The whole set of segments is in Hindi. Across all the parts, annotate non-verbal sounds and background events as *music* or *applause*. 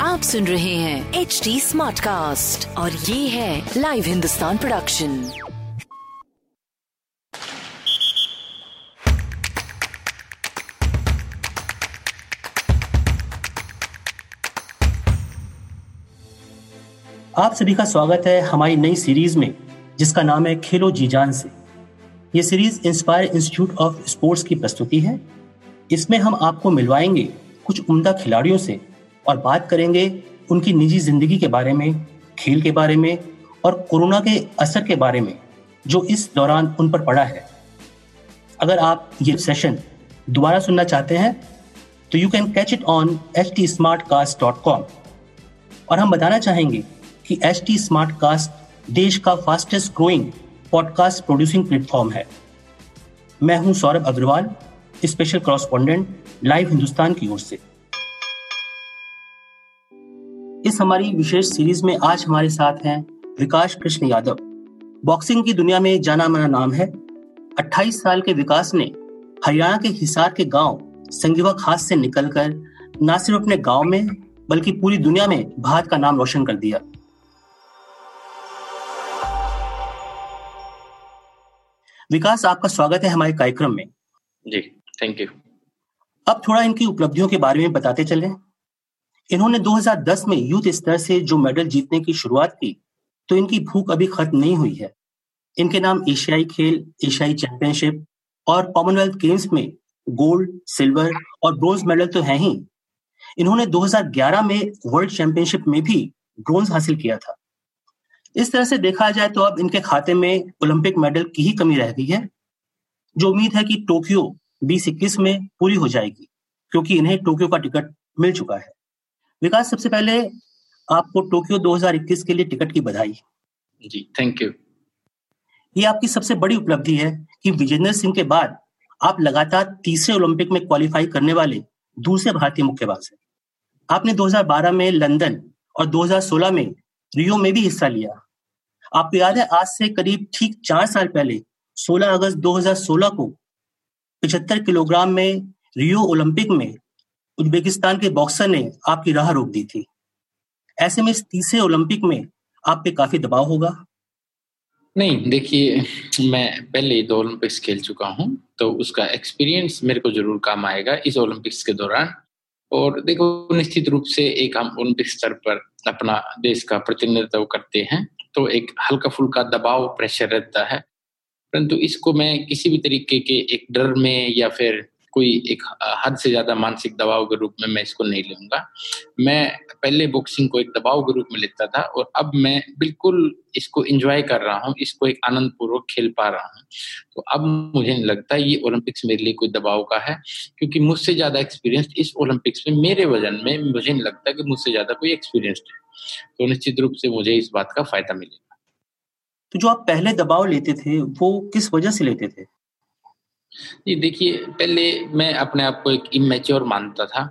आप सुन रहे हैं एच डी स्मार्ट कास्ट और ये है लाइव हिंदुस्तान प्रोडक्शन आप सभी का स्वागत है हमारी नई सीरीज़ में, जिसका नाम है खेलो जी जान से। ये series Inspire Institute of Sports की प्रस्तुति है। इसमें हम आपको मिलवाएँगे कुछ उम्दा खिलाड़ियों से और बात करेंगे उनकी निजी ज़िंदगी के बारे में, खेल के बारे में और कोरोना के असर के बारे में, जो इस दौरान उन पर पड़ा है। अगर आप ये सेशन दोबारा सुनना चाहते हैं तो you can catch it on H T Smartcast dot com और हम बताना चाहेंगे कि एच टी स्मार्ट कास्ट देश का fastest growing podcast producing platform है। मैं हूँ Saurabh Agarwal special correspondent Live Hindustan की ओर से। इस हमारी विशेष सीरीज़ में आज हमारे साथ हैं विकास कृष्ण यादव। बॉक्सिंग की दुनिया में जाना माना नाम है। 28 साल के विकास ने हरियाणा के हिसार के गाँव संगीवा खास से निकलकर न सिर्फ़ अपने गाँव में, बल्कि पूरी दुनिया में भारत का नाम रोशन कर दिया। विकास आपका स्वागत है हमारे कार्यक्रम में। जी थैंक यू अब थोड़ा इनकी उपलब्धियों के बारे में बताते चले। इन्होंने 2010 में यूथ स्तर से जो मेडल जीतने की शुरुआत की तो इनकी भूख अभी खत्म नहीं हुई है। इनके नाम एशियाई खेल एशियाई चैंपियनशिप और कॉमनवेल्थ गेम्स में गोल्ड सिल्वर और ब्रोंज मेडल तो है ही। इन्होंने 2011 में वर्ल्ड चैंपियनशिप में भी ब्रोंज हासिल किया था। इस तरह से देखा जाए तो अब इनके खाते में ओलंपिक मेडल की ही कमी रह गई है जो उम्मीद है कि टोक्यो बीस इक्कीस में पूरी हो जाएगी क्योंकि इन्हें टोक्यो का टिकट मिल चुका है। विकास सबसे पहले आपको टोक्यो 2021 के लिए टिकट की बधाई। जी थैंक यू ये आपकी सबसे बड़ी उपलब्धि है कि विजेंद्र सिंह के बाद आप लगातार तीसरे ओलंपिक में क्वालिफाई करने वाले दूसरे भारतीय मुक्केबाज हैं। आपने 2012 में लंदन और 2016 में रियो में भी हिस्सा लिया। आपको याद है, आज से करीब ठीक चार साल पहले 16 अगस्त 2016 को 75 किलोग्राम में रियो ओलंपिक में उज्बेकिस्तान के बॉक्सर ने आपकी राह रोक दी थी। ऐसे में इस तीसरे ओलंपिक में आप पे काफ़ी दबाव होगा? नहीं, देखिए, मैं पहले दो ओलंपिक्स खेल चुका हूँ तो उसका एक्सपीरियंस मेरे को ज़रूर काम आएगा इस ओलंपिक्स के दौरान। और देखो, निश्चित रूप से एक हम ओलंपिक स्तर पर अपना देश का प्रतिनिधित्व करते हैं तो एक हल्का फुल्का दबाव प्रेशर रहता है। परंतु इसको मैं किसी भी तरीके के एक डर में या फिर कोई एक हद से ज़्यादा मानसिक दबाव के रूप में मैं इसको नहीं लूँगा। मैं पहले बॉक्सिंग को एक दबाव के रूप में लेता था और अब मैं बिल्कुल इसको एंजॉय कर रहा हूँ, इसको एक आनंद पूर्वक खेल पा रहा हूँ। तो अब मुझे नहीं लगता ये ओलंपिक्स मेरे लिए कोई दबाव का है, क्योंकि मुझसे ज़्यादा एक्सपीरियंस इस ओलंपिक्स में, मेरे वज़न में मुझे नहीं लगता कि मुझसे ज़्यादा कोई एक्सपीरियंस्ड है। तो निश्चित रूप से मुझे इस बात का फ़ायदा मिलेगा। तो जो आप पहले दबाव लेते थे, वो किस वजह से लेते थे? जी देखिए पहले मैं अपने आप को एक इमेच्योर मानता था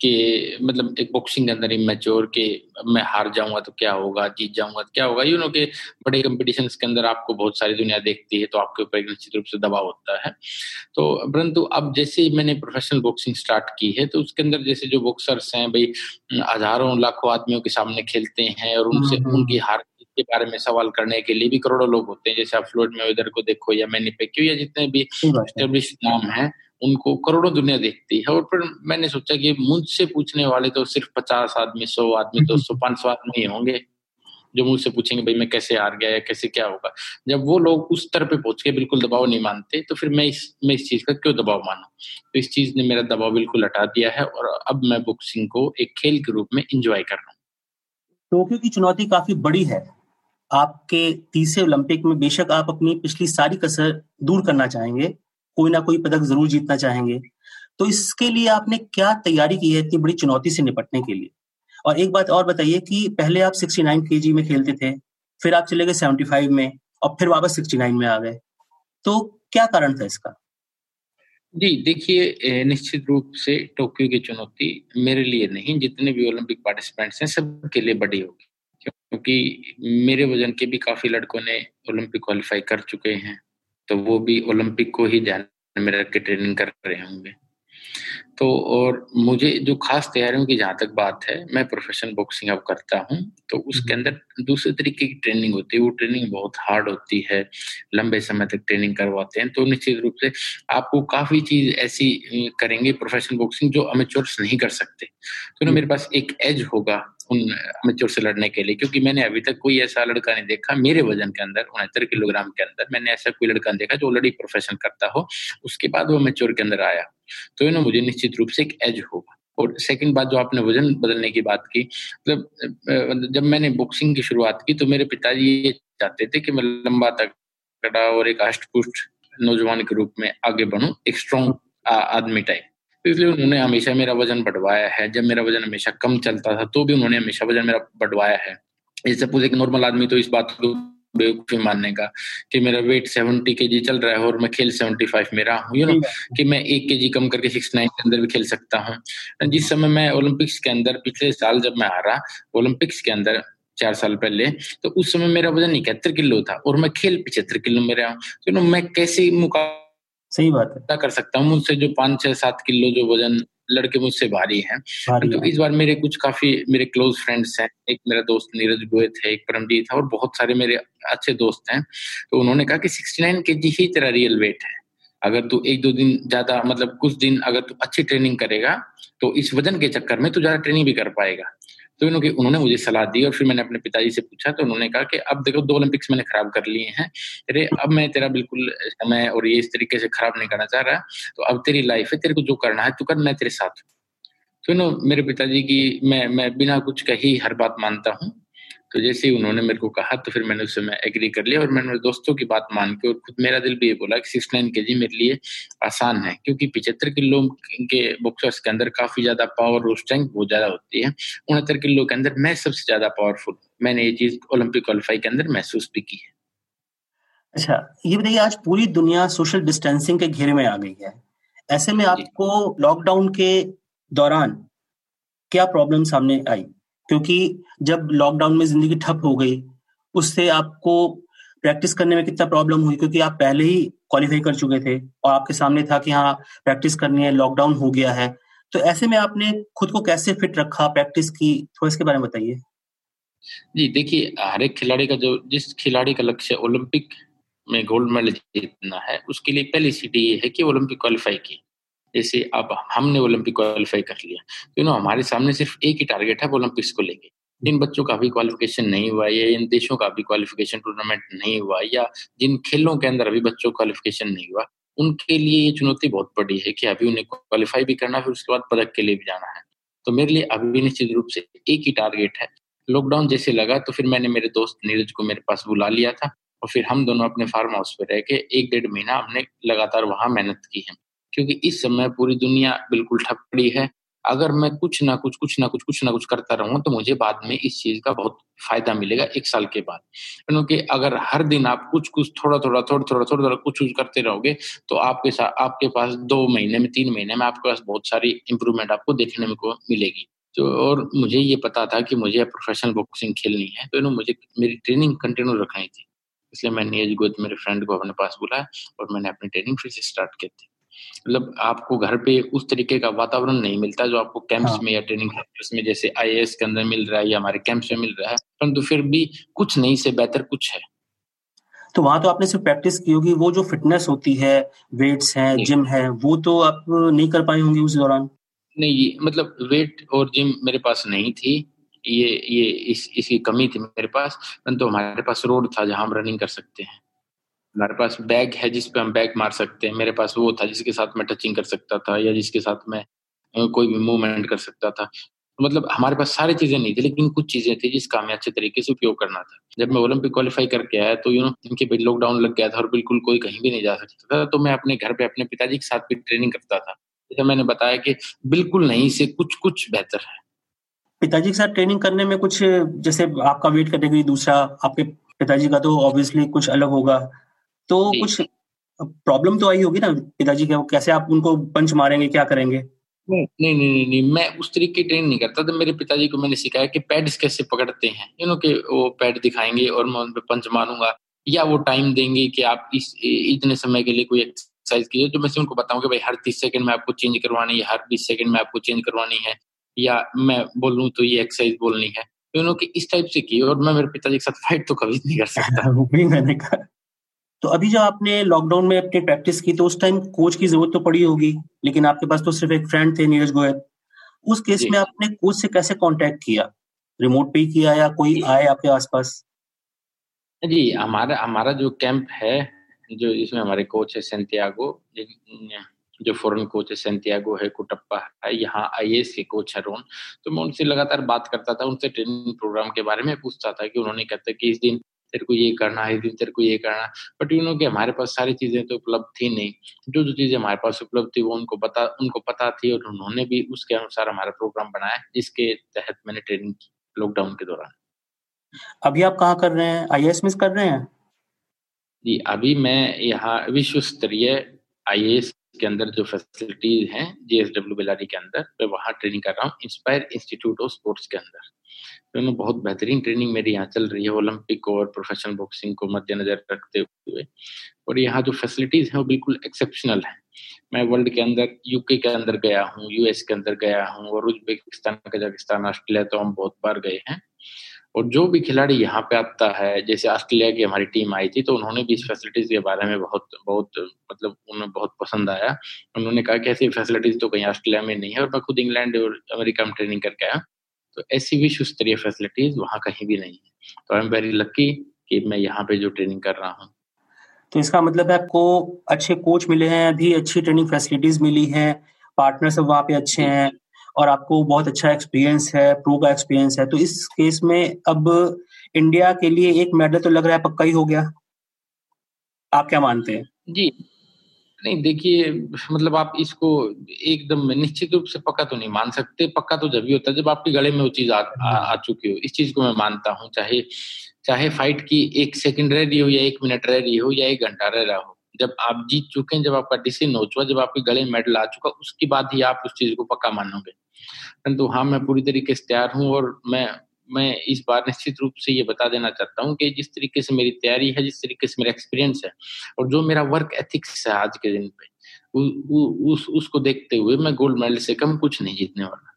कि मतलब एक बॉक्सिंग के अंदर इमेच्योर के मैं हार जाऊँगा तो क्या होगा जीत जाऊँगा तो क्या होगा। यू नो के बड़े कंपटीशन के अंदर आपको बहुत सारी दुनिया देखती है तो आपके ऊपर एक निश्चित रूप से दबाव होता है। तो परंतु अब जैसे ही मैंने प्रोफेशनल बॉक्सिंग स्टार्ट की है तो उसके अंदर जैसे जो बॉक्सर्स हैं भाई हज़ारों लाखों आदमियों के सामने खेलते हैं और उनसे उनकी हार के बारे में सवाल करने के लिए भी करोड़ों लोग होते हैं। जैसे आप फ्लोट में इधर को देखो या मैनी पेक्यू या जितने भी स्टेब्लिश नाम हैं उनको करोड़ों दुनिया देखती है। और फिर मैंने सोचा कि मुझसे पूछने वाले तो सिर्फ़ पचास आदमी सौ आदमी दो सौ पाँच सौ आदमी होंगे जो मुझसे पूछेंगे भाई मैं कैसे हार गया या कैसे क्या होगा? जब वो लोग उस स्तर पे पहुँच के बिल्कुल दबाव नहीं मानते तो फिर मैं इस मैं इस चीज़ का क्यों दबाव मानू? तो इस चीज़ ने मेरा दबाव बिल्कुल हटा दिया है और अब मैं बॉक्सिंग को एक खेल के रूप में इंजॉय कर रहा हूँ। टोक्यो की चुनौती काफ़ी बड़ी है। आपके तीसरे ओलंपिक में बेशक आप अपनी पिछली सारी कसर दूर करना चाहेंगे, कोई ना कोई पदक ज़रूर जीतना चाहेंगे। तो इसके लिए आपने क्या तैयारी की है इतनी बड़ी चुनौती से निपटने के लिए? और एक बात और बताइए कि पहले आप 69 केजी में खेलते थे, फिर आप चले गए 75 में और फिर वापस 69 में आ गए। तो क्या कारण था इसका? जी, देखिए निश्चित रूप से टोक्यो की चुनौती मेरे लिए नहीं, जितने भी ओलंपिक पार्टिसिपेंट्स हैं, सबके लिए बड़ी होगी। क्योंकि मेरे वज़न के भी काफ़ी लड़कों ने ओलंपिक क्वालिफाई कर चुके हैं तो वो भी ओलंपिक को ही ध्यान में रख के ट्रेनिंग कर रहे होंगे। तो और मुझे जो खास तैयारियों की जहाँ तक बात है मैं प्रोफेशनल बॉक्सिंग अब करता हूँ तो उसके हम्म। अंदर दूसरे तरीके की ट्रेनिंग होती है वो ट्रेनिंग बहुत हार्ड होती है लंबे समय तक ट्रेनिंग करवाते हैं तो निश्चित रूप से आपको काफ़ी चीज़ ऐसी करेंगे प्रोफेशनल बॉक्सिंग जो अमेचोर्स नहीं कर सकते। तो ना मेरे पास एक एज होगा उन अमेचोर से लड़ने के लिए, क्योंकि मैंने अभी तक कोई ऐसा लड़का नहीं देखा मेरे वज़न के अंदर, उनहत्तर किलोग्राम के अंदर, मैंने ऐसा कोई लड़का नहीं देखा जो ऑलरेडी प्रोफेशन करता हो। उसके बाद वो अमेचोर के अंदर आया। तो ये मुझे निश्चित रूप से एक एज होगा और सेकंड बात जो आपने वज़न बदलने की बात की मतलब जब मैंने बॉक्सिंग की शुरुआत की तो मेरे पिताजी ये चाहते थे कि मैं लंबा तगड़ा और एक अष्ट नौजवान के रूप में आगे बढ़ूं, एक स्ट्रॉन्ग आदमी टाइप तो इसलिए उन्होंने हमेशा मेरा वज़न बढ़वाया है। जब मेरा वज़न हमेशा कम चलता था तो भी उन्होंने हमेशा वज़न मेरा बढ़वाया है। जैसे सपोज़ एक नॉर्मल आदमी तो इस बात को बेवकूफ़ी मानने का कि मेरा वेट सेवेंटी के जी चल रहा है और मैं खेल सेवेंटी फाइव में रहा हूँ यू नो कि मैं एक के जी कम करके सिक्स नाइन के अंदर भी खेल सकता हूँ। जिस समय मैं ओलंपिक्स के अंदर पिछले साल जब मैं आ रहा ओलंपिक्स के अंदर चार साल पहले तो उस समय मेरा वज़न इकहत्तर किलो था और मैं खेल पिछहत्तर किलो में रहा हूँ। तो मैं कैसे मुकाबला सही बात है। कर सकता हूँ? मुझसे जो पाँच छह सात किलो जो वज़न लड़के मुझसे भारी हैं तो इस बार मेरे कुछ काफ़ी मेरे क्लोज फ्रेंड्स हैं। एक मेरा दोस्त नीरज गोयत है एक परमजीत है और बहुत सारे मेरे अच्छे दोस्त हैं। तो उन्होंने कहा कि सिक्सटी नाइन के जी ही तेरा रियल वेट है। अगर तू एक दो दिन ज़्यादा मतलब कुछ दिन अगर तू अच्छी ट्रेनिंग करेगा तो इस वज़न के चक्कर में तू ज़्यादा ट्रेनिंग भी कर पाएगा। तो उन्होंने उन्होंने मुझे सलाह दी और फिर मैंने अपने पिताजी से पूछा तो उन्होंने कहा कि अब देखो, दो ओलंपिक्स मैंने खराब कर लिए हैं। अरे अब मैं तेरा बिल्कुल समय और ये इस तरीके से खराब नहीं करना चाह रहा। तो अब तेरी लाइफ है, तेरे को जो करना है, तू कर, मैं तेरे साथ तो नो मेरे पिताजी की, मैं मैं बिना कुछ कही हर बात मानता हूँ। तो जैसे ही उन्होंने मेरे को कहा तो फिर मैंने उस समय एग्री कर लिया और मैंने मेरे दोस्तों की बात मान के और खुद मेरा दिल भी ये बोला कि सिक्स नाइन के जी मेरे लिए आसान है क्योंकि पिछहत्तर किलो के बॉक्सर्स के अंदर काफ़ी ज़्यादा पावर और स्ट्रेंथ बहुत ज़्यादा होती है। उनहत्तर किलो के अंदर मैं सबसे ज़्यादा पावरफुल मैंने ये चीज़ ओलंपिक क्वालिफाई के अंदर महसूस भी की है। अच्छा ये बताइए आज पूरी दुनिया सोशल डिस्टेंसिंग के घेरे में आ गई है। ऐसे में आपको लॉकडाउन के दौरान क्या प्रॉब्लम सामने आई? क्योंकि जब लॉकडाउन में ज़िंदगी ठप हो गई, उससे आपको प्रैक्टिस करने में कितना प्रॉब्लम हुई? क्योंकि आप पहले ही क्वालिफाई कर चुके थे और आपके सामने था कि हाँ प्रैक्टिस करनी है लॉकडाउन हो गया है। तो ऐसे में आपने खुद को कैसे फिट रखा प्रैक्टिस की? थोड़ा इसके बारे में बताइए। जी, देखिए, हर एक खिलाड़ी का जो, जिस खिलाड़ी का लक्ष्य ओलंपिक में गोल्ड मेडल जीतना है, उसके लिए पहली सीटी ये है कि ओलंपिक क्वालिफाई की। जैसे अब हमने ओलंपिक क्वालिफाई कर लिया। तो नो हमारे सामने सिर्फ़ एक ही टारगेट है ओलंपिक्स को लेके। जिन बच्चों का भी क्वालिफिकेशन नहीं हुआ या इन देशों का भी क्वालिफिकेशन टूर्नामेंट नहीं हुआ या जिन खेलों के अंदर अभी बच्चों का क्वालिफिकेशन नहीं हुआ, उनके लिए ये चुनौती बहुत बड़ी है कि अभी उन्हें क्वालिफाई भी करना फिर उसके बाद पदक के लिए भी जाना है। तो मेरे लिए अभी निश्चित रूप से एक ही टारगेट है। लॉकडाउन जैसे लगा तो फिर मैंने मेरे दोस्त नीरज को मेरे पास बुला लिया था और फिर हम दोनों अपने फार्म हाउस पे रह के एक डेढ़ महीना हमने लगातार वहाँ मेहनत की है। क्योंकि इस समय पूरी दुनिया बिल्कुल ठप पड़ी है। अगर मैं कुछ ना कुछ कुछ ना कुछ कुछ ना कुछ करता रहूँ तो मुझे बाद में इस चीज़ का बहुत फ़ायदा मिलेगा एक साल के बाद। क्योंकि अगर हर दिन आप कुछ कुछ, थोड़ा थोड़ा थोड़ा थोड़ा थोड़ा थोड़ा कुछ कुछ करते रहोगे तो आपके साथ आपके पास दो महीने में, तीन महीने में आपके पास बहुत सारी इंप्रूवमेंट आपको देखने में को मिलेगी। तो और मुझे ये पता था कि मुझे प्रोफेशनल बॉक्सिंग खेलनी है तो मुझे मेरी ट्रेनिंग कंटिन्यू रखनी थी। इसलिए मैंने नीरज गोद मेरे फ्रेंड को अपने पास बुलाया और मैंने अपनी ट्रेनिंग फिर से स्टार्ट की थी। मतलब आपको घर पे उस तरीके का वातावरण नहीं मिलता जो आपको कैंप्स हाँ. में या ट्रेनिंग सेंटर्स में जैसे आईएएस के अंदर मिल रहा है या हमारे कैंप्स में मिल रहा है परंतु फिर भी कुछ नहीं से बेहतर कुछ है। तो वहाँ तो आपने सिर्फ़ प्रैक्टिस की होगी वो जो फिटनेस होती है वेट्स है जिम है वो तो आप नहीं कर पाए होंगे उस दौरान? नहीं मतलब वेट और जिम मेरे पास नहीं थी ये ये इस इसकी कमी थी मेरे पास परंतु तो हमारे पास रोड था जहाँ हम रनिंग कर सकते हैं। हमारे पास बैग है जिस पे हम बैग मार सकते हैं। मेरे पास वो था जिसके साथ मैं टचिंग कर सकता था या जिसके साथ मैं कोई भी मूवमेंट कर सकता था। मतलब हमारे पास सारी चीज़ें नहीं थी, लेकिन कुछ चीज़ें थी जिसका हमें अच्छे तरीके से उपयोग करना था। जब मैं ओलंपिक क्वालिफाई करके आया तो यू नो इनके लॉकडाउन लग गया था और बिल्कुल कोई कहीं भी नहीं जा सकता था। तो मैं अपने घर पे, अपने पिताजी के साथ भी ट्रेनिंग करता था। जैसे मैंने बताया कि बिल्कुल नहीं से कुछ कुछ बेहतर है। पिताजी के साथ ट्रेनिंग करने में कुछ, जैसे आपका वेट कैटेगरी दूसरा, आपके पिताजी का तो ऑब्वियसली कुछ अलग होगा। तो कुछ प्रॉब्लम तो आई होगी ना पिताजी के कैसे आप उनको पंच मारेंगे क्या करेंगे? नहीं नहीं नहीं नहीं मैं उस तरीके की ट्रेनिंग नहीं करता। तो मेरे पिताजी को मैंने सिखाया कि पैड्स कैसे पकड़ते हैं। यू नो कि वो पैड दिखाएँगे और मैं उन पर पंच मारूँगा। या वो टाइम देंगे कि आप इस इतने समय के लिए कोई एक्सरसाइज कीजिए। तो मैं उनको बताऊँ कि भाई हर तीस सेकंड में आपको चेंज करवानी है हर बीस सेकंड में आपको चेंज करवानी है। या मैं बोलूँ तो ये एक्सरसाइज बोलनी है। तो उन्होंने इस टाइप से की और मैं मेरे पिताजी के साथ फाइट तो कभी नहीं कर सकता। *laughs* मैंने कहा। तो अभी जब आपने लॉकडाउन में अपनी प्रैक्टिस की तो उस टाइम कोच की ज़रूरत तो पड़ी होगी लेकिन आपके पास तो सिर्फ़ एक फ्रेंड थे नीरज गोयल। उस केस में आपने कोच से कैसे कांटेक्ट किया? रिमोट पे ही किया या कोई आए आपके आसपास? जी हमारा हमारा जो कैंप है जो इसमें हमारे कोच है सेंटियागो जो फॉरेन कोच है सेंटियागो है कुटप्पा है यहाँ आई एस के कोच है रोन तो मैं उनसे लगातार बात करता था उनसे ट्रेनिंग प्रोग्राम के बारे में पूछता था कि उन्होंने कहते कि इस दिन तेरे को ये करना है दिन तेरे को ये करना बट यू नो कि हमारे पास सारी चीज़ें तो उपलब्ध थी नहीं। जो जो चीज़ें हमारे पास उपलब्ध थी वो उनको पता उनको पता थी और उन्होंने भी उसके अनुसार हमारा प्रोग्राम बनाया जिसके तहत मैंने ट्रेनिंग की लॉकडाउन के दौरान। अभी आप कहाँ कर रहे हैं? आई एस मिस कर रहे हैं? जी अभी मैं यहाँ विश्व स्तरीय आई के अंदर जो फैसिलिटीज़ हैं जेएसडब्ल्यू बेलारी के अंदर, मैं वहाँ ट्रेनिंग कर रहा हूँ इंस्पायर इंस्टीट्यूट ऑफ़ स्पोर्ट्स के अंदर। दोनों बहुत बेहतरीन ट्रेनिंग मेरी यहाँ चल रही है ओलंपिक और प्रोफेशनल बॉक्सिंग को मद्देनजर रखते हुए। और यहाँ जो फैसिलिटीज़ हैं, वो बिल्कुल एक्सेप्शनल है। मैं वर्ल्ड के अंदर यूके के अंदर गया हूँ यूएस के अंदर गया हूँ और उज्बेकिस्तान, कजाकिस्तान, ऑस्ट्रेलिया तो हम बहुत बार गए हैं। और जो भी खिलाड़ी यहाँ पे आता है जैसे ऑस्ट्रेलिया की हमारी टीम आई थी तो उन्होंने भी इस फैसिलिटीज़ के बारे में बहुत बहुत मतलब उन्हें बहुत पसंद आया। उन्होंने कहा कि ऐसी फैसिलिटीज़ तो कहीं ऑस्ट्रेलिया में नहीं है और मैं खुद इंग्लैंड और अमेरिका में ट्रेनिंग करके आया। तो ऐसी विश्व स्तरीय फैसिलिटीज़ वहाँ कहीं भी नहीं है। तो आई एम वेरी लक्की कि मैं यहाँ पे जो ट्रेनिंग कर रहा हूँ। तो इसका मतलब है आपको अच्छे कोच मिले हैं अभी अच्छी ट्रेनिंग फैसिलिटीज़ मिली है पार्टनर सब वहाँ पे अच्छे हैं। और आपको बहुत अच्छा एक्सपीरियंस है प्रो का एक्सपीरियंस है। तो इस केस में अब इंडिया के लिए एक मेडल तो लग रहा है पक्का ही हो गया। आप क्या मानते हैं? जी। नहीं देखिए मतलब आप इसको एकदम निश्चित रूप से पक्का तो नहीं मान सकते। पक्का तो जब भी होता है जब आपके गले में वो चीज़ आ, आ, आ चुकी हो। इस चीज़ को मैं मानता हूँ चाहे चाहे फाइट की एक सेकंड रह रही हो या एक मिनट रह रही हो या एक घंटा रह रहा हो। जब आप जीत चुके हैं जब आपका डिसीज़न हो चुका जब आपके गले में मेडल आ चुका उसके बाद ही आप उस चीज़ को पक्का मानोगे। परंतु हाँ मैं पूरी तरीके से तैयार हूँ और मैं मैं इस बार निश्चित रूप से ये बता देना चाहता हूँ कि जिस तरीके से मेरी तैयारी है जिस तरीके से मेरा एक्सपीरियंस है और जो मेरा वर्क एथिक्स है आज के दिन पे उ, उ, उस उसको देखते हुए मैं गोल्ड मेडल से कम कुछ नहीं जीतने वाला।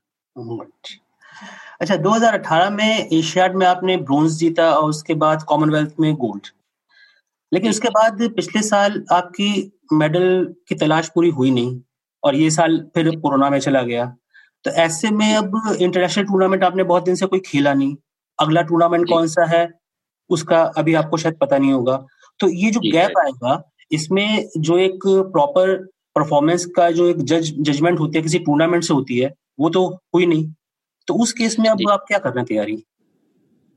अच्छा 2018 में एशियाड में आपने ब्रोंज जीता और उसके बाद कॉमनवेल्थ में गोल्ड लेकिन उसके बाद पिछले साल आपकी मेडल की तलाश पूरी हुई नहीं और ये साल फिर कोरोना में चला गया। तो ऐसे में अब इंटरनेशनल टूर्नामेंट आपने बहुत दिन से कोई खेला नहीं। अगला टूर्नामेंट कौन सा है उसका अभी आपको शायद पता नहीं होगा। तो ये जो गैप आएगा इसमें जो एक प्रॉपर परफॉर्मेंस का जो एक जज जजमेंट होती है किसी टूर्नामेंट से होती है वो तो हुई नहीं। तो उस केस में अब आप क्या कर रहे हैं तैयारी?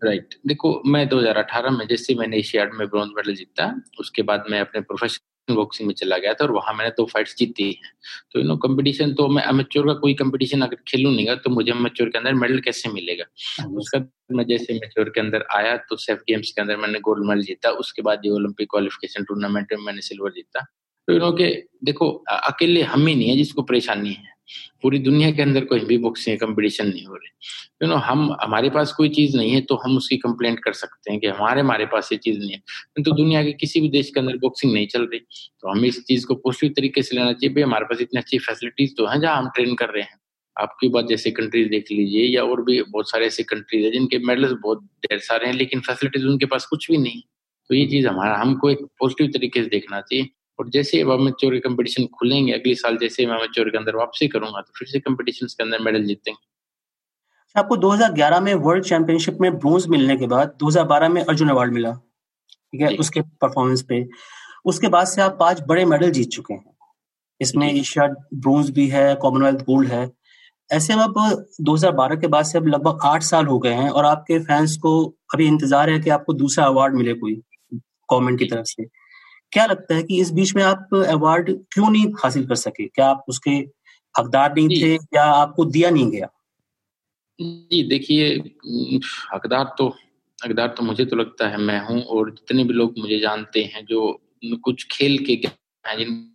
Right right. देखो मैं 2018 में जैसे मैंने एशियाड में ब्रॉन्ज मेडल जीता उसके बाद मैं अपने प्रोफेशनल बॉक्सिंग में चला गया था और वहाँ मैंने दो तो फाइट्स जीती है। तो यू नो कंपटीशन तो मैं अमेच्योर का कोई कंपटीशन अगर खेलू नहीं तो मुझे अमेच्योर के अंदर मेडल कैसे मिलेगा? हाँ, उसका मैं जैसे अमेच्योर के अंदर आया तो सेफ़ गेम्स के अंदर मैंने गोल्ड मेडल जीता। उसके बाद ये ओलंपिक क्वालिफिकेशन टूर्नामेंट में मैंने सिल्वर जीता। तो यू नो के देखो अकेले हम ही नहीं है जिसको परेशानी है। पूरी दुनिया के अंदर कोई भी बॉक्सिंग कंपटीशन नहीं हो रहे। यू नो हम, हमारे पास कोई चीज़ नहीं है तो हम उसकी कंप्लेंट कर सकते हैं कि हमारे हमारे पास ये चीज़ नहीं है। किंतु तो दुनिया के किसी भी देश के अंदर बॉक्सिंग नहीं चल रही तो हमें इस चीज़ को पॉजिटिव तरीके से लेना चाहिए, भाई, हमारे पास इतनी अच्छी फैसिलिटीज़ तो है जहाँ हम ट्रेन कर रहे हैं। आपकी बात जैसे कंट्रीज़ देख लीजिए, या और भी बहुत सारे ऐसे कंट्रीज़ है जिनके मेडल्स बहुत ढेर सारे हैं, लेकिन फैसिलिटीज़ उनके पास कुछ भी नहीं तो ये चीज़ हमारा, हमको एक पॉजिटिव तरीके से देखना चाहिए। और जैसे अब अमेच्योर कंपटीशन खुलेंगे अगले साल जैसे मैं अमेच्योर के अंदर वापसी करूँगा तो फिर से कंपटीशन के अंदर मेडल जीतेंगे। अच्छा, आपको 2011 में वर्ल्ड चैंपियनशिप में ब्रोंज मिलने के बाद 2012 में अर्जुन अवार्ड मिला। ठीक है उसके परफॉर्मेंस पे। उसके बाद से आप पाँच बड़े मेडल जीत चुके हैं। इसमें एशिया ब्रोंज भी है कॉमनवेल्थ गोल्ड है। ऐसे में अब 2012 के बाद से अब लगभग आठ साल हो गए हैं और आपके फैंस को अभी इंतज़ार है कि आपको दूसरा अवार्ड मिले कोई गवर्नमेंट की तरफ़ से। क्या लगता है कि इस बीच में आप अवार्ड क्यों नहीं हासिल कर सके? क्या आप उसके हकदार नहीं थे या आपको दिया नहीं गया? जी देखिए हकदार तो हकदार तो मुझे तो लगता है मैं हूँ और जितने भी लोग मुझे जानते हैं जो कुछ खेल के जिन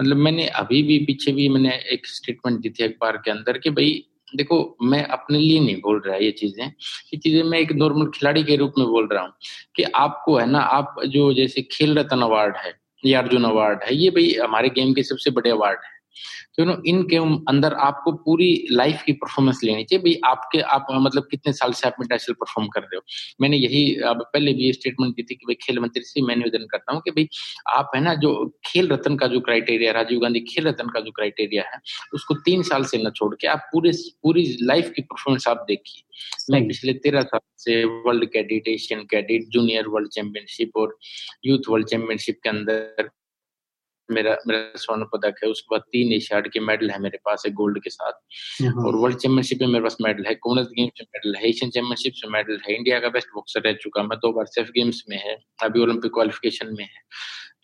मतलब मैंने अभी भी पीछे भी मैंने एक स्टेटमेंट दी थी अखबार के अंदर कि भाई देखो, मैं अपने लिए नहीं बोल रहा ये चीज़ें ये चीज़ें मैं एक नॉर्मल खिलाड़ी के रूप में बोल रहा हूँ कि आपको है ना, आप जो जैसे खेल रत्न अवार्ड है या अर्जुन अवार्ड है, ये भाई हमारे गेम के सबसे बड़े अवार्ड है। तो नो इनके अंदर आपको पूरी लाइफ की परफॉर्मेंस लेनी चाहिए। भाई आपके आप मतलब कितने साल से आप इंटरनेशनल परफॉर्म कर रहे हो? मैंने यही अब पहले भी ये स्टेटमेंट दी थी कि भाई खेल मंत्री से मैं निवेदन करता हूँ कि भाई आप है ना जो खेल रत्न का जो क्राइटेरिया राजीव गांधी खेल रत्न का जो क्राइटेरिया है उसको तीन साल से न छोड़ के आप पूरे पूरी लाइफ की परफॉर्मेंस आप देखिए। मैं पिछले तेरह साल से world cadet Asian cadet junior world championship और यूथ वर्ल्ड चैंपियनशिप के अंदर मेरा मेरा स्वर्ण पदक है उसके बाद तीन एशियाड के मेडल है मेरे पास है गोल्ड के साथ। और वर्ल्ड चैंपियनशिप में मेरे पास मेडल है कॉमनवेल्थ गेम्स में मेडल है एशियन चैंपियनशिप में मेडल है इंडिया का बेस्ट बॉक्सर रह चुका मैं दो बार सेफ़ गेम्स में है अभी ओलंपिक क्वालिफिकेशन में है।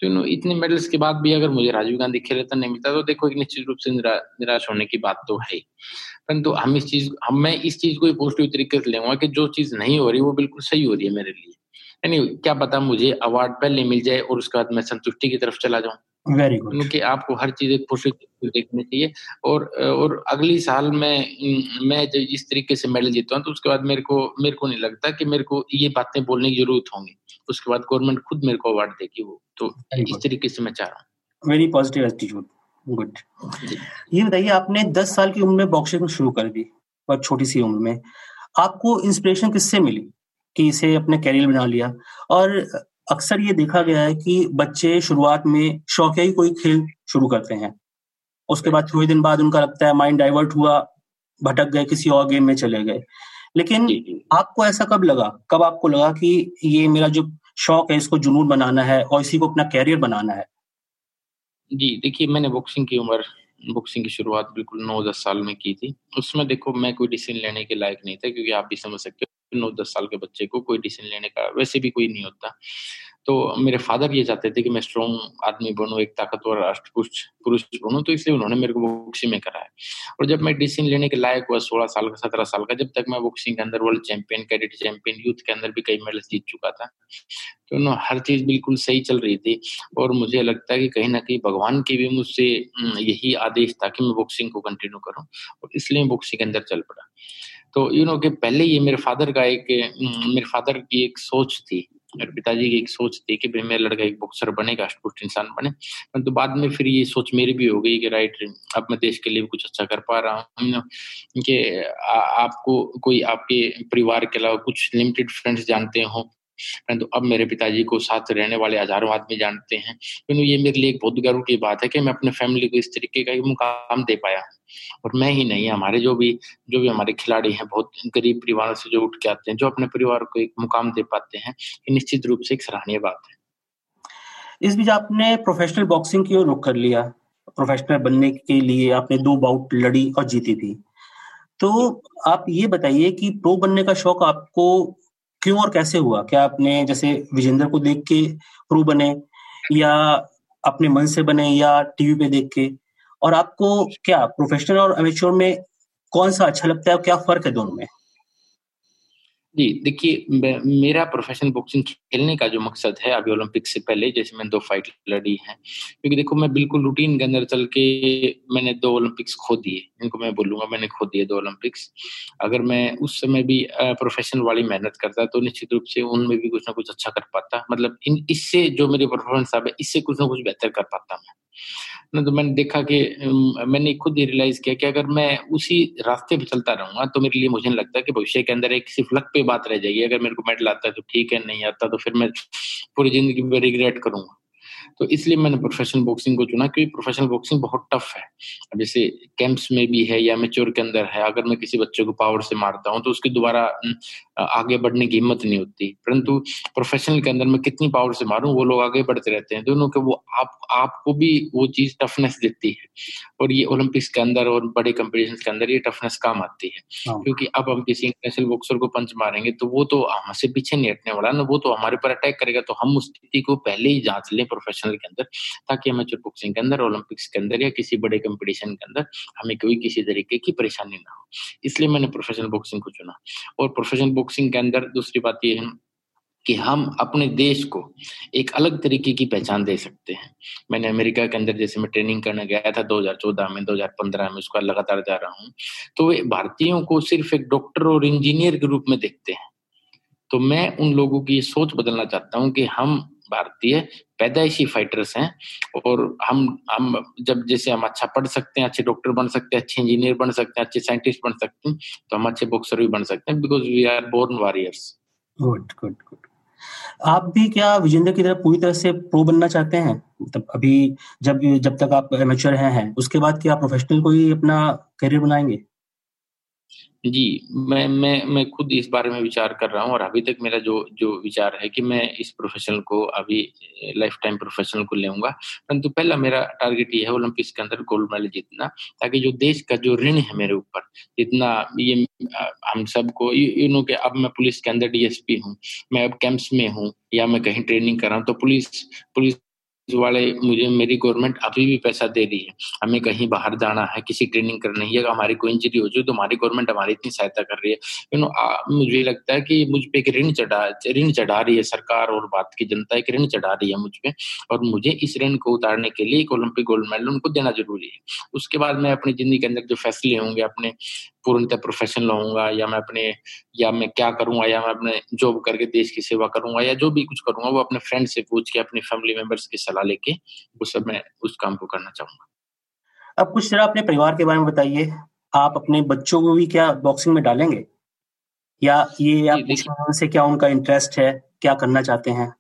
तो नो इतने मेडल्स के बाद भी अगर मुझे राजीव गांधी खेल रत्न नहीं मिलता तो देखो एक निश्चित रूप से निरा, निराश होने की बात तो है परंतु हम इस चीज़ हम मैं इस चीज़ को पॉजिटिव तरीके से लेंगे कि जो चीज़ नहीं हो रही वो बिल्कुल सही हो रही है मेरे लिए। यानी क्या पता मुझे अवार्ड पहले मिल जाए और उसके बाद मैं संतुष्टि की तरफ़ चला जाऊँ। वेरी गुड क्योंकि आपको हर चीज़ एक पॉजिटिव देखनी चाहिए। और और अगली साल में मैं जब इस तरीके से मेडल जीता हूँ तो उसके बाद मेरे को मेरे को नहीं लगता कि मेरे को ये बातें बोलने की ज़रूरत होंगी। उसके बाद गवर्नमेंट खुद मेरे को अवार्ड देगी वो। तो इस तरीके से मैं चाह रहा हूँ। वेरी पॉजिटिव एटीट्यूड गुड ये बताइए आपने दस साल की उम्र में बॉक्सिंग शुरू कर दी और छोटी सी उम्र में। आपको इंस्पिरेशन किससे मिली कि इसे अपने कैरियर बना लिया? और अक्सर ये देखा गया है कि बच्चे शुरुआत में शौकिया ही कोई खेल शुरू करते हैं। उसके बाद थोड़े दिन बाद उनका लगता है माइंड डाइवर्ट हुआ भटक गए किसी और गेम में चले गए। लेकिन आपको ऐसा कब लगा? कब आपको लगा कि ये मेरा जो शौक है इसको जुनून बनाना है और इसी को अपना कैरियर बनाना है? जी देखिए मैंने बॉक्सिंग की उम्र बॉक्सिंग की शुरुआत बिल्कुल नौ दस साल में की थी। उसमें देखो मैं कोई डिसीज़न लेने के लायक नहीं था क्योंकि आप भी समझ सकते हो। नौ दस साल के बच्चे को कोई डिसीज़न लेने का वैसे भी कोई नहीं होता। तो मेरे फादर ये चाहते थे कि मैं स्ट्रॉन्ग आदमी बनूं, एक ताकतवर राष्ट्रपुरुष, पुरुष बनूं तो इसलिए उन्होंने मेरे को बॉक्सिंग में कराया और जब मैं डिसीज़न लेने के लायक हुआ सोलह साल का, सत्रह साल का, जब तक मैं बॉक्सिंग के अंदर world champion cadet champion youth के अंदर भी कई मेडल जीत चुका था तो ना हर चीज़ बिल्कुल सही चल रही थी। और मुझे लगता है कि कहीं ना कहीं भगवान की भी मुझसे यही आदेश था कि मैं बॉक्सिंग को कंटिन्यू करूँ, और इसलिए बॉक्सिंग के अंदर चल पड़ा। तो यू नो कि पहले ये मेरे फादर का एक मेरे फादर की एक सोच थी, मेरे पिताजी की एक सोच थी कि भाई मेरा लड़का एक बॉक्सर बनेगा अष्टपुष्ट इंसान बने। परंतु तो बाद में फिर ये सोच मेरी भी हो गई कि राइट अब मैं देश के लिए कुछ अच्छा कर पा रहा हूँ कि आपको कोई आपके परिवार के अलावा कुछ लिमिटेड फ्रेंड्स जानते हो परंतु अब मेरे पिताजी को साथ रहने वाले हज़ारों आदमी जानते हैं। क्योंकि ये मेरे लिए एक बहुत गर्व की बात है कि मैं अपने फैमिली को इस तरीके का मुकाम दे पाया और मैं ही नहीं, हमारे जो भी जो भी हमारे खिलाड़ी हैं, बहुत गरीब परिवारों से जो उठ के आते हैं, जो अपने परिवार को एक मुकाम दे पाते हैं, ये निश्चित रूप से एक सराहनीय बात है। इस बीच आपने प्रोफेशनल बॉक्सिंग की ओर रुख कर लिया। प्रोफेशनल बनने के लिए आपने दो बाउट लड़ी और जीती थी। तो आप ये बताइए कि प्रो बनने का शौक आपको क्यों और कैसे हुआ? क्या आपने जैसे विजेंद्र को देख के प्रो बने या अपने मन से बने या टीवी पे देख के? और आपको क्या, प्रोफेशनल और अमेच्योर में कौन सा अच्छा लगता है और क्या फ़र्क है दोनों में? जी, देखिए मेरा प्रोफेशनल बॉक्सिंग खेलने का जो मकसद है अभी ओलंपिक से पहले, जैसे मैंने दो फाइट लड़ी है, क्योंकि देखो, मैं बिल्कुल रूटीन के अंदर चल के मैंने दो ओलंपिक्स खो दिए, इनको मैं बोलूँगा मैंने खो दिए दो ओलंपिक्स अगर मैं उस समय भी प्रोफेशनल वाली मेहनत करता तो निश्चित रूप से उनमें भी कुछ ना कुछ अच्छा कर पाता मतलब इन, इससे जो मेरी परफॉर्मेंस है, इससे कुछ ना कुछ बेहतर कर पाता मैं। ना तो मैंने देखा कि मैंने खुद ही रियलाइज़ किया कि अगर मैं उसी रास्ते पे चलता रहूँगा तो मेरे लिए मुझे लगता कि भविष्य के अंदर एक सिर्फ़ लक पे बात रह जाएगी। अगर मेरे को मेडल आता है तो ठीक है, नहीं आता तो फिर मैं पूरी ज़िंदगी में रिग्रेट करूँगा। तो इसलिए मैंने प्रोफेशनल बॉक्सिंग को चुना क्योंकि प्रोफेशनल बॉक्सिंग बहुत टफ है। अब जैसे कैंप्स में भी है या मेच्योर के अंदर है अगर मैं किसी बच्चे को पावर से मारता हूँ तो उसकी दोबारा आगे बढ़ने की हिम्मत नहीं होती। परंतु प्रोफेशनल के अंदर मैं कितनी पावर से मारूं वो लोग आगे बढ़ते रहते हैं। दोनों के वो आप आपको भी वो चीज़ टफनेस देती है। और ये ओलंपिक्स के अंदर और बड़े कंपटीशन के अंदर ये टफनेस काम आती है। हाँ। क्योंकि अब हम किसी इंटरनेशनल बॉक्सर को पंच मारेंगे तो वो तो हमसे पीछे नहीं हटने वाला ना वो तो हमारे पर अटैक करेगा तो हम उस स्थिति को पहले ही जाँच लें प्रोफेशनल के अंदर, ताकि हमें बॉक्सिंग के अंदर ओलंपिक्स के अंदर या किसी बड़े कंपटीशन के अंदर हमें कोई किसी तरीके की परेशानी ना हो। इसलिए मैंने प्रोफेशनल बॉक्सिंग को चुना। और प्रोफेशनल बॉक्सिंग के अंदर दूसरी बात यह है कि हम अपने देश को एक अलग तरीके की पहचान दे सकते हैं। मैंने अमेरिका के अंदर जैसे मैं ट्रेनिंग करने गया था 2014 में 2015 में, उसका लगातार जा रहा हूँ तो वे भारतीयों को सिर्फ़ एक डॉक्टर और इंजीनियर के रूप में देखते हैं। तो मैं उन लोगों की सोच बदलना चाहता हूँ कि हम भारतीय पैदाइशी फाइटर्स हैं और हम हम जब जैसे हम अच्छा पढ़ सकते हैं, अच्छे डॉक्टर बन सकते हैं, अच्छे इंजीनियर बन सकते हैं, अच्छे साइंटिस्ट बन सकते हैं तो हम अच्छे बॉक्सर भी बन सकते हैं because we are born warriors good good good आप भी क्या विजेंद्र की तरह पूरी तरह से प्रो बनना चाहते हैं? मतलब अभी जब जब तक आप एमेचर हैं हैं, उसके बाद क्या प्रोफेशनल को ही अपना करियर बनाएँगे? जी, मैं मैं मैं खुद इस बारे में विचार कर रहा हूँ और अभी तक मेरा जो जो विचार है कि मैं इस प्रोफेशनल को अभी लाइफ टाइम प्रोफेशनल को लेऊँगा परंतु तो पहला मेरा टारगेट ये है ओलंपिक्स के अंदर गोल्ड मेडल जीतना ताकि जो देश का जो ऋण है मेरे ऊपर जितना ये हम सबको यू नो के अब मैं पुलिस के अंदर डीएसपी हूँ मैं अब कैंप्स में हूँ या मैं कहीं ट्रेनिंग कर रहा हूँ तो पुलिस पुलिस वाले मुझे, मेरी गवर्नमेंट अभी भी पैसा दे रही है। हमें कहीं बाहर जाना है, किसी ट्रेनिंग करनी है हमारी कोई इंजरी हो जाए तो हमारी गवर्नमेंट हमारी इतनी सहायता कर रही है। यू नो मुझे लगता है कि मुझ पे एक ऋण चढ़ा ऋण चढ़ा रही है सरकार और बात की जनता, एक ऋण चढ़ा रही है मुझ पे। और मुझे इस ऋण को उतारने के लिए एक ओलंपिक गोल्ड मेडल उनको देना ज़रूरी है। उसके बाद मैं अपनी ज़िंदगी के अंदर जो फैसले होंगे, अपने पूर्णतः प्रोफेशनल रहूँगा या मैं अपने या मैं क्या करूँगा या मैं अपने जॉब करके देश की सेवा करूँगा या जो भी कुछ करूँगा वो अपने फ्रेंड से पूछ के अपनी फैमिली मेंबर्स की सलाह लेके वो सब मैं उस काम को करना चाहूँगा। अब कुछ जरा अपने परिवार के बारे में बताइए। आप अपने बच्चों को भी क्या बॉक्सिंग में डालेंगे? या ये आप से क्या उनका इंटरेस्ट है? क्या करना चाहते हैं?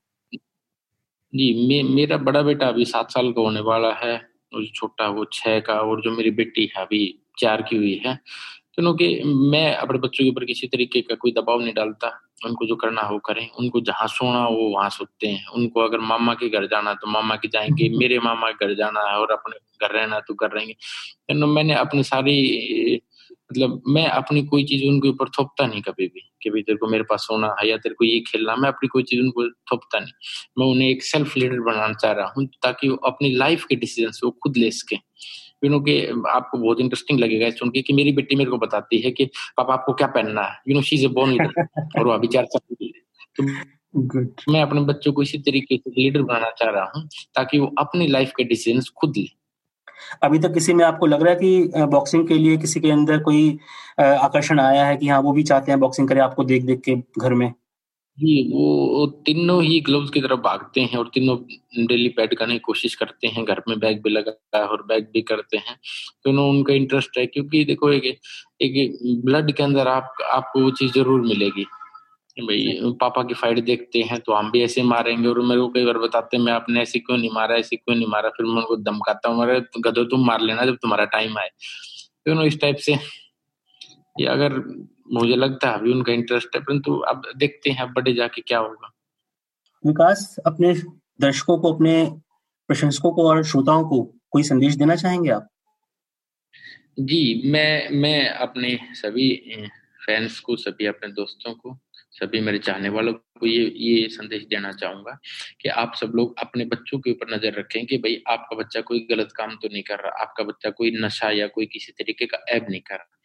जी मे, मेरा बड़ा बेटा अभी सात साल का होने वाला है और छोटा वो छह का और जो मेरी बेटी है अभी चार की हुई है क्योंकि मैं अपने बच्चों के ऊपर किसी तरीके का कोई दबाव नहीं डालता। उनको जो करना हो करें। उनको जहाँ सोना हो वहाँ सोते हैं। उनको अगर मामा के घर जाना तो मामा के जाएँगे। *laughs* मेरे मामा के घर जाना है और अपने घर रहना तो कर रहेंगे। तो मैंने अपनी सारी मतलब मैं अपनी कोई चीज़ उनके ऊपर थोपता नहीं कभी भी कि भाई तेरे को मेरे पास सोना है या तेरे को ये खेलना मैं अपनी कोई चीज़ उनको थोपता नहीं। मैं उन्हें एक सेल्फ लीडर बनाना चाह रहा हूँ ताकि वो अपनी लाइफ के डिसीज़न वो खुद ले सके। यू नो कि आपको बहुत इंटरेस्टिंग लगेगा सुन के कि मेरी बेटी मेरे को बताती है कि पापा आपको क्या पहनना है? You know she is a born leader और वो अभी चार साल तो Good. मैं अपने बच्चों को इसी तरीके से लीडर बनाना चाह रहा हूँ ताकि वो अपनी लाइफ के डिसीज़न खुद ले। अभी तक किसी में आपको लग रहा है कि बॉक्सिंग के लिए किसी के अंदर कोई आकर्षण आया है कि हाँ वो भी चाहते हैं बॉक्सिंग करें आपको देख देख के घर में? जी, वो तीनों ही ग्लोव्स की तरफ़ भागते हैं और तीनों डेली पैड करने की कोशिश करते हैं। घर में बैग भी लगा है और बैग भी करते हैं। दोनों उनका इंटरेस्ट है क्योंकि देखो एक एक ब्लड के अंदर आप आपको वो चीज़ ज़रूर मिलेगी। भाई पापा की फाइट देखते हैं तो हम भी ऐसे मारेंगे और मेरे को कई बार बताते हैं मैं आपने ऐसे क्यों नहीं मारा ऐसे क्यों नहीं मारा? फिर मैं उनको धमकाता हूँ गधो तुम मार लेना जब तुम्हारा टाइम आए। दोनों इस टाइप से। ये अगर मुझे लगता है अभी उनका इंटरेस्ट है परंतु अब देखते हैं अब बड़े जाके क्या होगा। विकास अपने दर्शकों को अपने प्रशंसकों को और श्रोताओं को कोई संदेश देना चाहेंगे आप? जी मैं मैं अपने सभी फैंस को सभी अपने दोस्तों को सभी मेरे चाहने वालों को ये ये संदेश देना चाहूँगा कि आप सब लोग अपने बच्चों के ऊपर नज़र रखें कि भाई आपका बच्चा कोई गलत काम तो नहीं कर रहा आपका बच्चा कोई नशा या कोई किसी तरीके का ऐब नहीं कर रहा।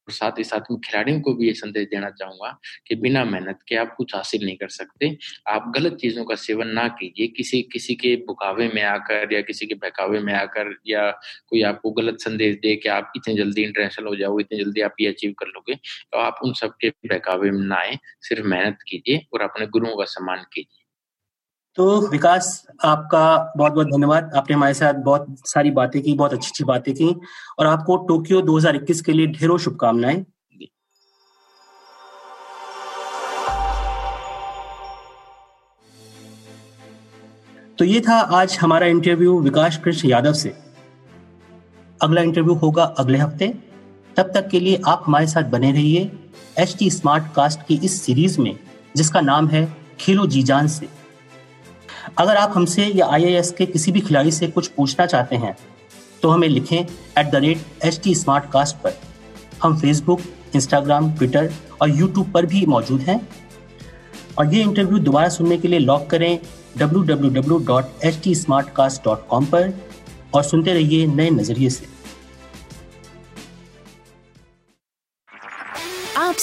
और साथ ही साथ में खिलाड़ियों को भी ये संदेश देना चाहूँगा कि बिना मेहनत के आप कुछ हासिल नहीं कर सकते। आप गलत चीज़ों का सेवन ना कीजिए। किसी किसी के बुकावे में आकर या किसी के बहकावे में आकर या कोई आपको गलत संदेश दे कि आप इतनी जल्दी इंटरनेशनल हो जाओ, इतनी जल्दी आप ये अचीव कर लोगे तो आप उन सबके बहकावे में ना आए। सिर्फ़ मेहनत कीजिए और अपने गुरुओं का सम्मान कीजिए। तो विकास, आपका बहुत बहुत धन्यवाद। आपने हमारे साथ बहुत सारी बातें की, बहुत अच्छी अच्छी बातें की और आपको टोक्यो 2021 के लिए ढेरों शुभकामनाएँ। तो ये था आज हमारा इंटरव्यू विकास कृष्ण यादव से। अगला इंटरव्यू होगा अगले हफ़्ते। तब तक के लिए आप हमारे साथ बने रहिए एच टी स्मार्ट कास्ट की इस सीरीज़ में, जिसका नाम है खेलो जी जान से। अगर आप हमसे या आई के किसी भी खिलाड़ी से कुछ पूछना चाहते हैं तो हमें लिखें at the rate H T Smartcast पर। हम फेसबुक इंस्टाग्राम ट्विटर और यूट्यूब पर भी मौजूद हैं। और ये इंटरव्यू दोबारा सुनने के लिए लॉक करें डब्ल्यू पर और सुनते रहिए नए नज़रिए से।